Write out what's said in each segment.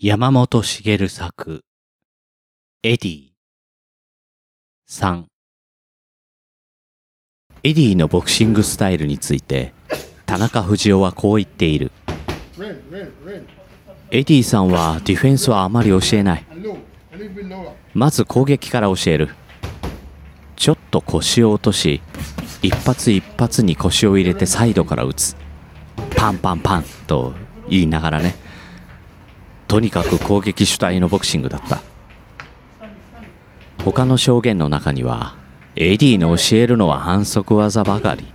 山本茂作エディ。3エディのボクシングスタイルについて田中藤夫はこう言っている。エディさんはディフェンスはあまり教えない。まず攻撃から教える。ちょっと腰を落とし一発一発に腰を入れてサイドから打つ。パンパンパンと言いながらね。とにかく攻撃主体のボクシングだった他の証言の中にはエディの教えるのは反則技ばかり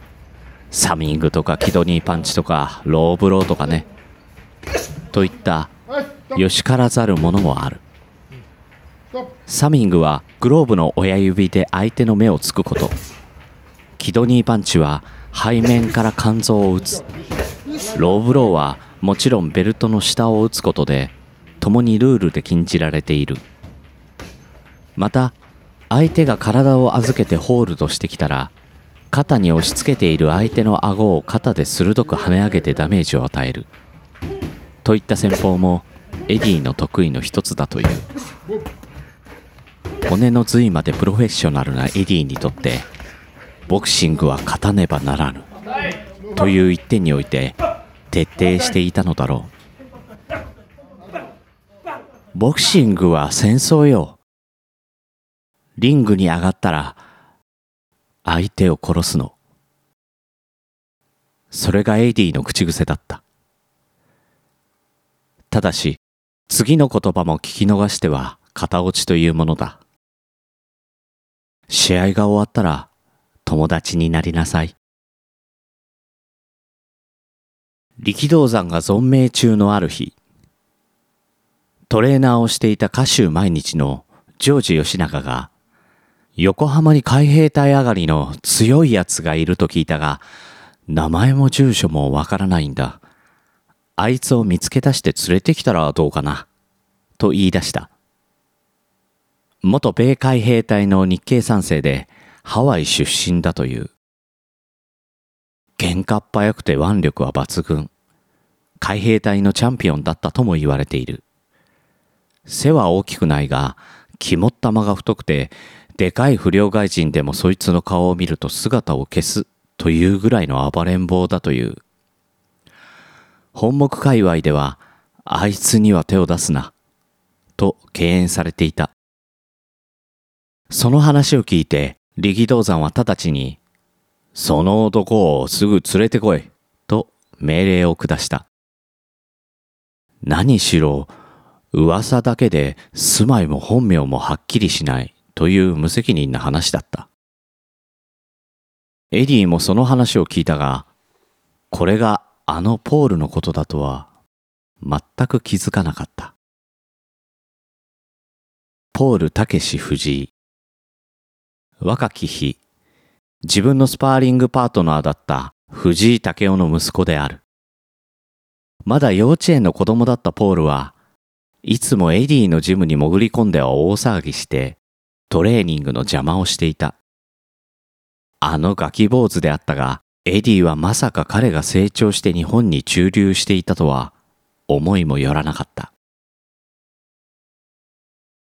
サミングとかキドニーパンチとかローブローとかねといったよしからざるものもあるサミングはグローブの親指で相手の目をつくこと。キドニーパンチは背面から肝臓を打つ。ローブローはもちろんベルトの下を打つことで、共にルールで禁じられている。また、相手が体を預けてホールドしてきたら、肩に押し付けている相手の顎を肩で鋭く跳ね上げてダメージを与える。といった戦法もエディの得意の一つだという。骨の髄までプロフェッショナルなエディにとってボクシングは勝たねばならぬという一点において徹底していたのだろうボクシングは戦争よ。リングに上がったら相手を殺すの。それがエディの口癖だった。ただし次の言葉も聞き逃しては片落ちというものだ。試合が終わったら友達になりなさい。力道山が存命中のある日、トレーナーをしていた歌手毎日のジョージ吉永が、横浜に海兵隊上がりの強いやつがいると聞いたが、名前も住所もわからないんだ。あいつを見つけ出して連れてきたらどうかな？と言い出した。元米海兵隊の日系三世でハワイ出身だという。喧嘩っ早くて腕力は抜群。海兵隊のチャンピオンだったとも言われている。背は大きくないが、肝っ玉が太くて、でかい不良外人でもそいつの顔を見ると姿を消すというぐらいの暴れん坊だという。本目界隈では、あいつには手を出すな、と敬遠されていた。その話を聞いて、力道山は直ちに、その男をすぐ連れてこい、と命令を下した。何しろ、噂だけで住まいも本名もはっきりしないという無責任な話だった。エディもその話を聞いたが、これがあのポールのことだとは全く気づかなかった。ポールたけし藤井。若き日、自分のスパーリングパートナーだった藤井武雄の息子である。まだ幼稚園の子供だったポールは、いつもエディのジムに潜り込んでは大騒ぎして、トレーニングの邪魔をしていた。あのガキ坊主であったが、エディはまさか彼が成長して日本に駐留していたとは、思いもよらなかった。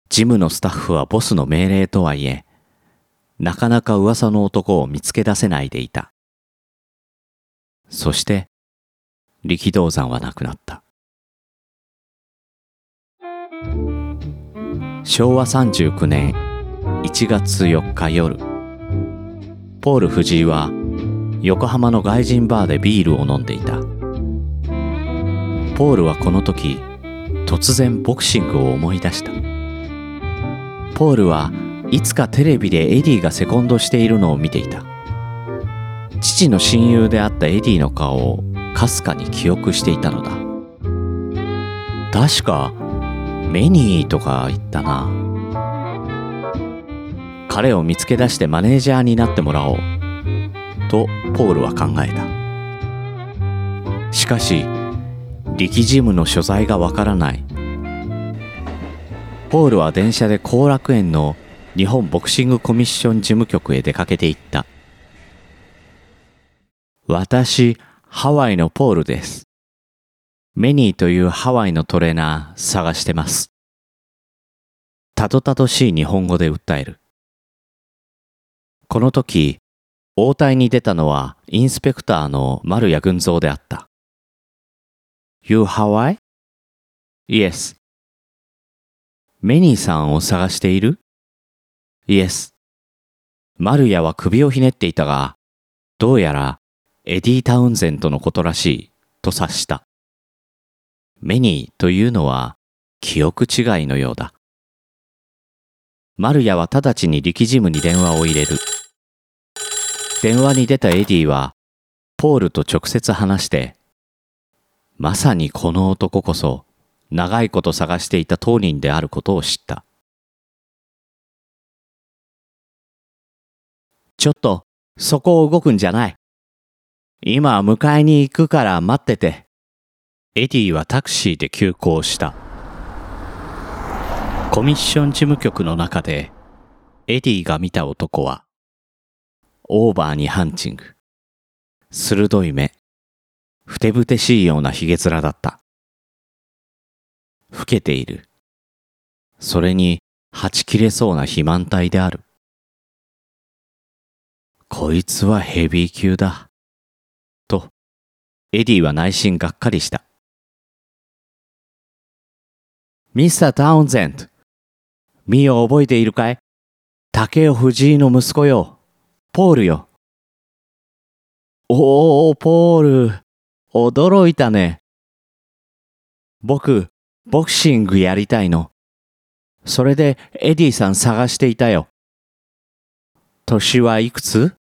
ジムのスタッフはボスの命令とはいえ、なかなか噂の男を見つけ出せないでいた。そして、力道山は亡くなった。昭和39年1月4日夜、ポール藤井は横浜の外人バーでビールを飲んでいた。ポールはこの時、突然ボクシングを思い出した。ポールはいつかテレビでエディがセコンドしているのを見ていた。父の親友であったエディの顔をかすかに記憶していたのだ。確か、メニーとか言ったな。彼を見つけ出してマネージャーになってもらおう。と、ポールは考えた。しかし、力ジムの所在がわからない。ポールは電車で後楽園の日本ボクシングコミッション事務局へ出かけていった。私、ハワイのポールです。メニーというハワイのトレーナー探してます。たどたどしい日本語で訴える。この時、応対に出たのはインスペクターの丸谷群蔵であった。You Hawaii? Yes. メニーさんを探している ?Yes. 丸谷は首をひねっていたが、どうやらエディ・タウンゼントのことらしいと察した。メニーというのは記憶違いのようだ。丸谷は直ちに力ジムに電話を入れる。電話に出たエディは、ポールと直接話して、まさにこの男こそ、長いこと探していた当人であることを知った。ちょっと、そこを動くんじゃない。今迎えに行くから待ってて。エディはタクシーで急行した。コミッション事務局の中で、エディが見た男は、オーバーにハンチング。鋭い目。ふてぶてしいような髭面だった。老けている。それに、はち切れそうな肥満体である。こいつはヘビー級だ。と、エディは内心がっかりした。ミスター・タウンゼント。ミを覚えているかい？竹尾藤井の息子よ。ポールよ。おー、ポール。驚いたね。僕、ボクシングやりたいの。それでエディさん探していたよ。年はいくつ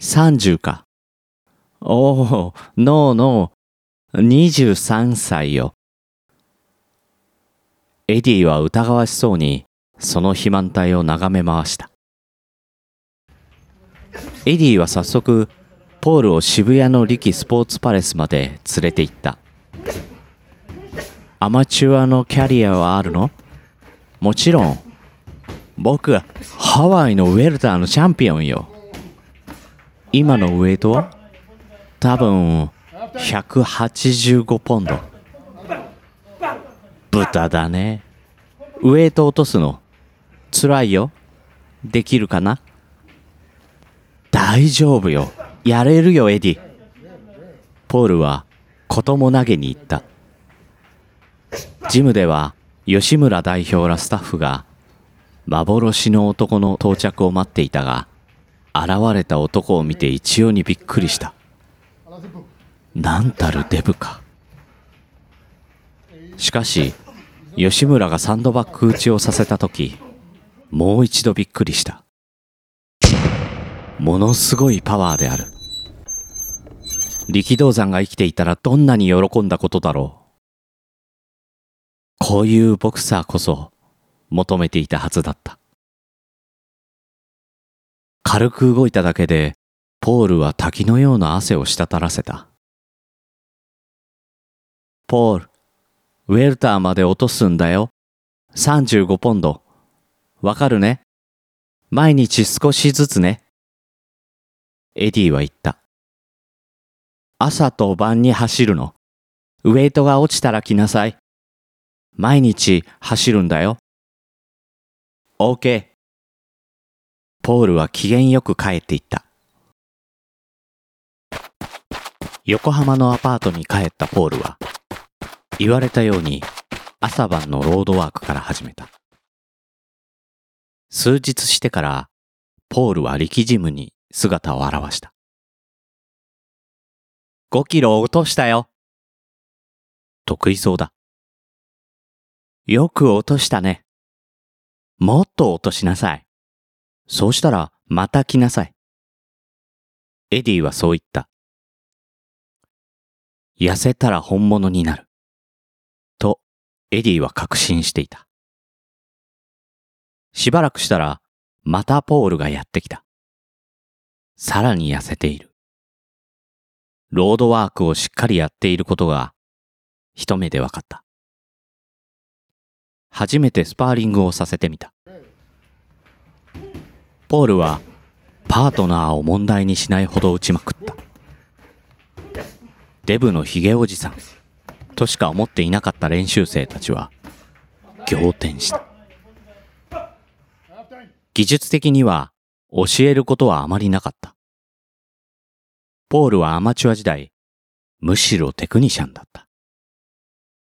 ?30 か。おー、ノーノー、23歳よ。エディは疑わしそうに、その肥満体を眺め回した。エディは早速、ポールを渋谷の力スポーツパレスまで連れて行った。アマチュアのキャリアはあるの？もちろん。僕は、ハワイのウェルターのチャンピオンよ。今のウェイトは？多分、185ポンド。豚だね。ウェイト落とすの。辛いよ。できるかな？大丈夫よ。やれるよ、エディ。ポールは子供投げに行った。ジムでは吉村代表らスタッフが幻の男の到着を待っていたが、現れた男を見て一様にびっくりした。なんたるデブか。しかし、吉村がサンドバッグ打ちをさせたとき、もう一度びっくりした。ものすごいパワーである。力道山が生きていたらどんなに喜んだことだろう。こういうボクサーこそ求めていたはずだった。軽く動いただけで、ポールは滝のような汗を滴らせた。ポール、ウェルターまで落とすんだよ。35ポンド。わかるね？毎日少しずつね。エディは言った。朝と晩に走るの。ウェイトが落ちたら来なさい。毎日走るんだよ。OK。ポールは機嫌よく帰っていった。横浜のアパートに帰ったポールは、言われたように朝晩のロードワークから始めた。数日してから、ポールは力ジムに姿を現した。5キロ落としたよ。得意そうだ。よく落としたね。もっと落としなさい。そうしたらまた来なさい。エディはそう言った。痩せたら本物になる。エディは確信していた。しばらくしたら、またポールがやってきた。さらに痩せている。ロードワークをしっかりやっていることが、一目で分かった。初めてスパーリングをさせてみた。ポールは、パートナーを問題にしないほど打ちまくった。デブのヒゲおじさん、としか思っていなかった練習生たちは仰天した。技術的には教えることはあまりなかった。ポールはアマチュア時代、むしろテクニシャンだった。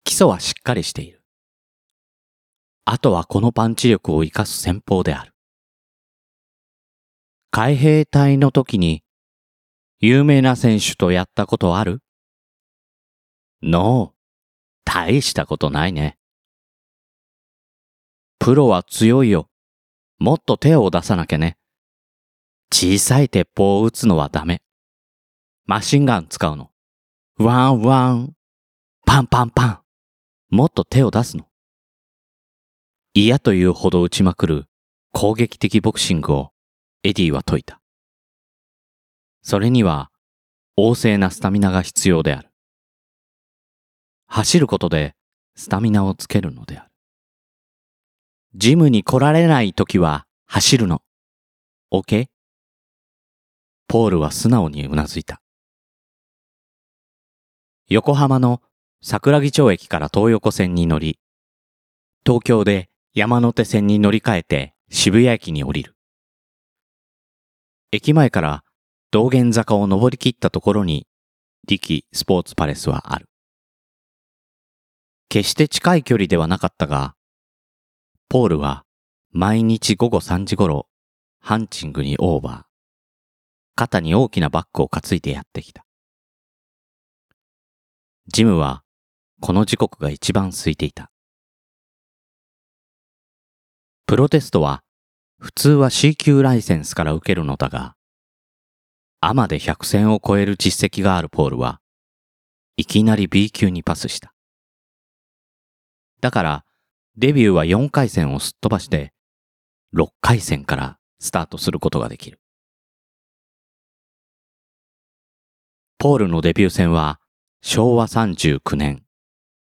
基礎はしっかりしている。あとはこのパンチ力を活かす戦法である。海兵隊の時に有名な選手とやったことある？ノー。大したことないね。プロは強いよ。もっと手を出さなきゃね。小さい鉄砲を撃つのはダメ。マシンガン使うの。ワンワン。パンパンパン。もっと手を出すの。嫌というほど撃ちまくる攻撃的ボクシングをエディは説いた。それには旺盛なスタミナが必要である。走ることでスタミナをつけるのである。ジムに来られないときは走るの。OK? ポールは素直にうなずいた。横浜の桜木町駅から東横線に乗り、東京で山手線に乗り換えて渋谷駅に降りる。駅前から道玄坂を登り切ったところに、力スポーツパレスはある。決して近い距離ではなかったが、ポールは毎日午後3時頃、ハンチングにオーバー。肩に大きなバッグを担いでやってきた。ジムはこの時刻が一番空いていた。プロテストは普通は C 級ライセンスから受けるのだが、アマで100戦を超える実績があるポールは、いきなり B 級にパスした。だから、デビューは4回戦をすっ飛ばして、6回戦からスタートすることができる。ポールのデビュー戦は昭和39年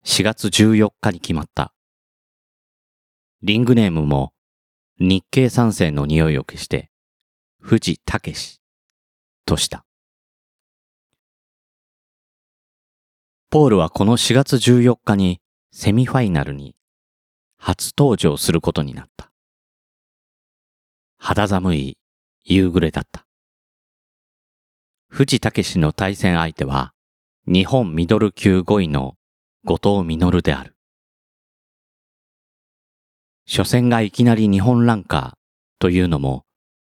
4月14日に決まった。リングネームも日系三世の匂いを消して藤武史とした。ポールはこの4月14日にセミファイナルに初登場することになった。肌寒い夕暮れだった。藤武の対戦相手は日本ミドル級5位の後藤実である。初戦がいきなり日本ランカーというのも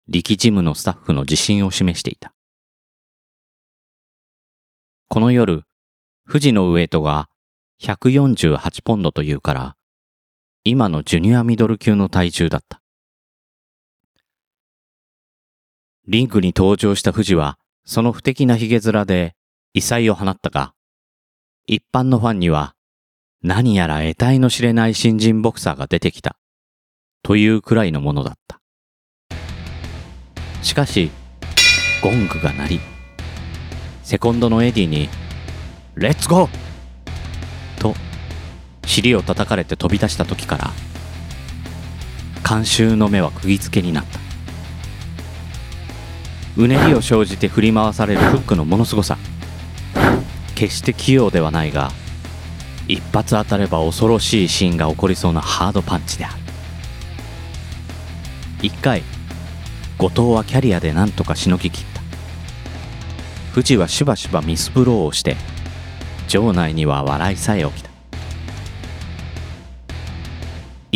力ジムのスタッフの自信を示していた。この夜、富士のウエイトが148ポンドというから、今のジュニアミドル級の体重だった。リングに登場した富士は、その不敵な髭面で異彩を放ったが、一般のファンには、何やら得体の知れない新人ボクサーが出てきた、というくらいのものだった。しかし、ゴングが鳴り、セコンドのエディに、 Let's go、尻を叩かれて飛び出した時から、観衆の目は釘付けになった。うねりを生じて振り回されるフックのものすごさ。決して器用ではないが、一発当たれば恐ろしいシーンが起こりそうなハードパンチである。一回、後藤はキャリアで何とかしのぎ切った。富士はしばしばミスブローをして、場内には笑いさえ起きた。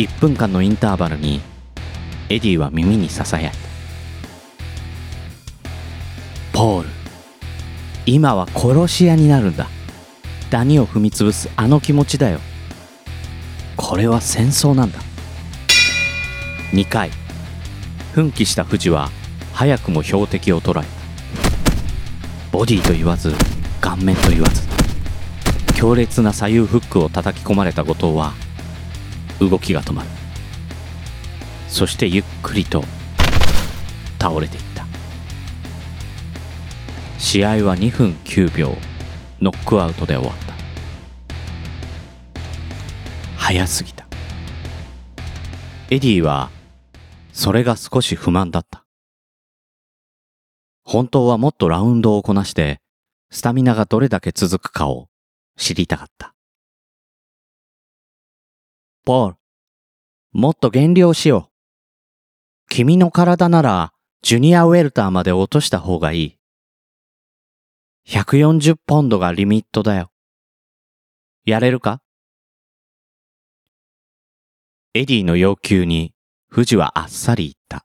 1分間のインターバルに、エディは耳にささやいた。ポール、今は殺し屋になるんだ。ダニを踏み潰すあの気持ちだよ。これは戦争なんだ。2回、奮起した富士は早くも標的を捉え。ボディと言わず、顔面と言わず、強烈な左右フックを叩き込まれた後藤は、動きが止まる。そしてゆっくりと倒れていった。試合は2分9秒、ノックアウトで終わった。早すぎた。エディは、それが少し不満だった。本当はもっとラウンドをこなして、スタミナがどれだけ続くかを知りたかった。ポール。もっと減量しよう。君の体なら、ジュニアウェルターまで落とした方がいい。140ポンドがリミットだよ。やれるか？エディの要求に、富士はあっさり言った。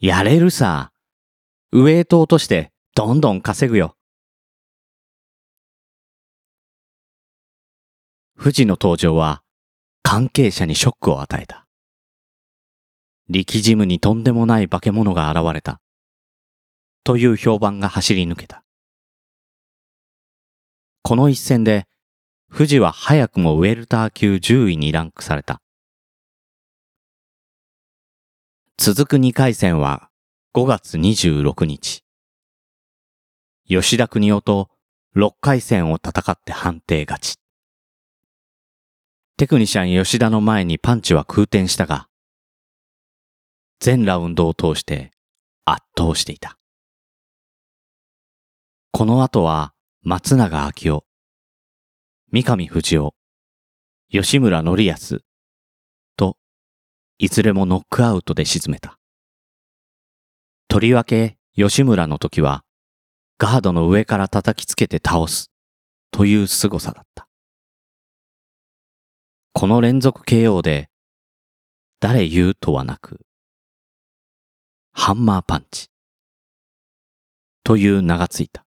やれるさ。ウエイト落として、どんどん稼ぐよ。富士の登場は、関係者にショックを与えた。力ジムにとんでもない化け物が現れた。という評判が走り抜けた。この一戦で、富士は早くもウェルター級10位にランクされた。続く2回戦は5月26日。吉田国夫と6回戦を戦って判定勝ち。テクニシャン吉田の前にパンチは空転したが、全ラウンドを通して圧倒していた。この後は松永明夫、三上藤夫、吉村則康と、いずれもノックアウトで沈めた。とりわけ吉村の時は、ガードの上から叩きつけて倒すという凄さだった。この連続 KO で、誰言うとはなく、ハンマーパンチ。という名がついた。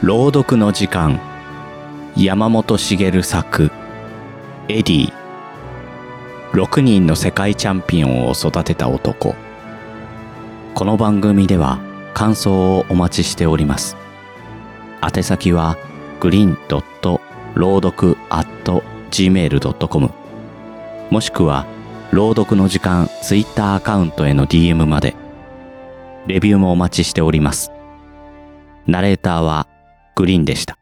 朗読の時間。山本茂作。エディ。6人の世界チャンピオンを育てた男。この番組では感想をお待ちしております。宛先は green. 朗読 at gmail.com もしくは朗読の時間ツイッターアカウントへの DM まで。レビューもお待ちしております。ナレーターはグリーンでした。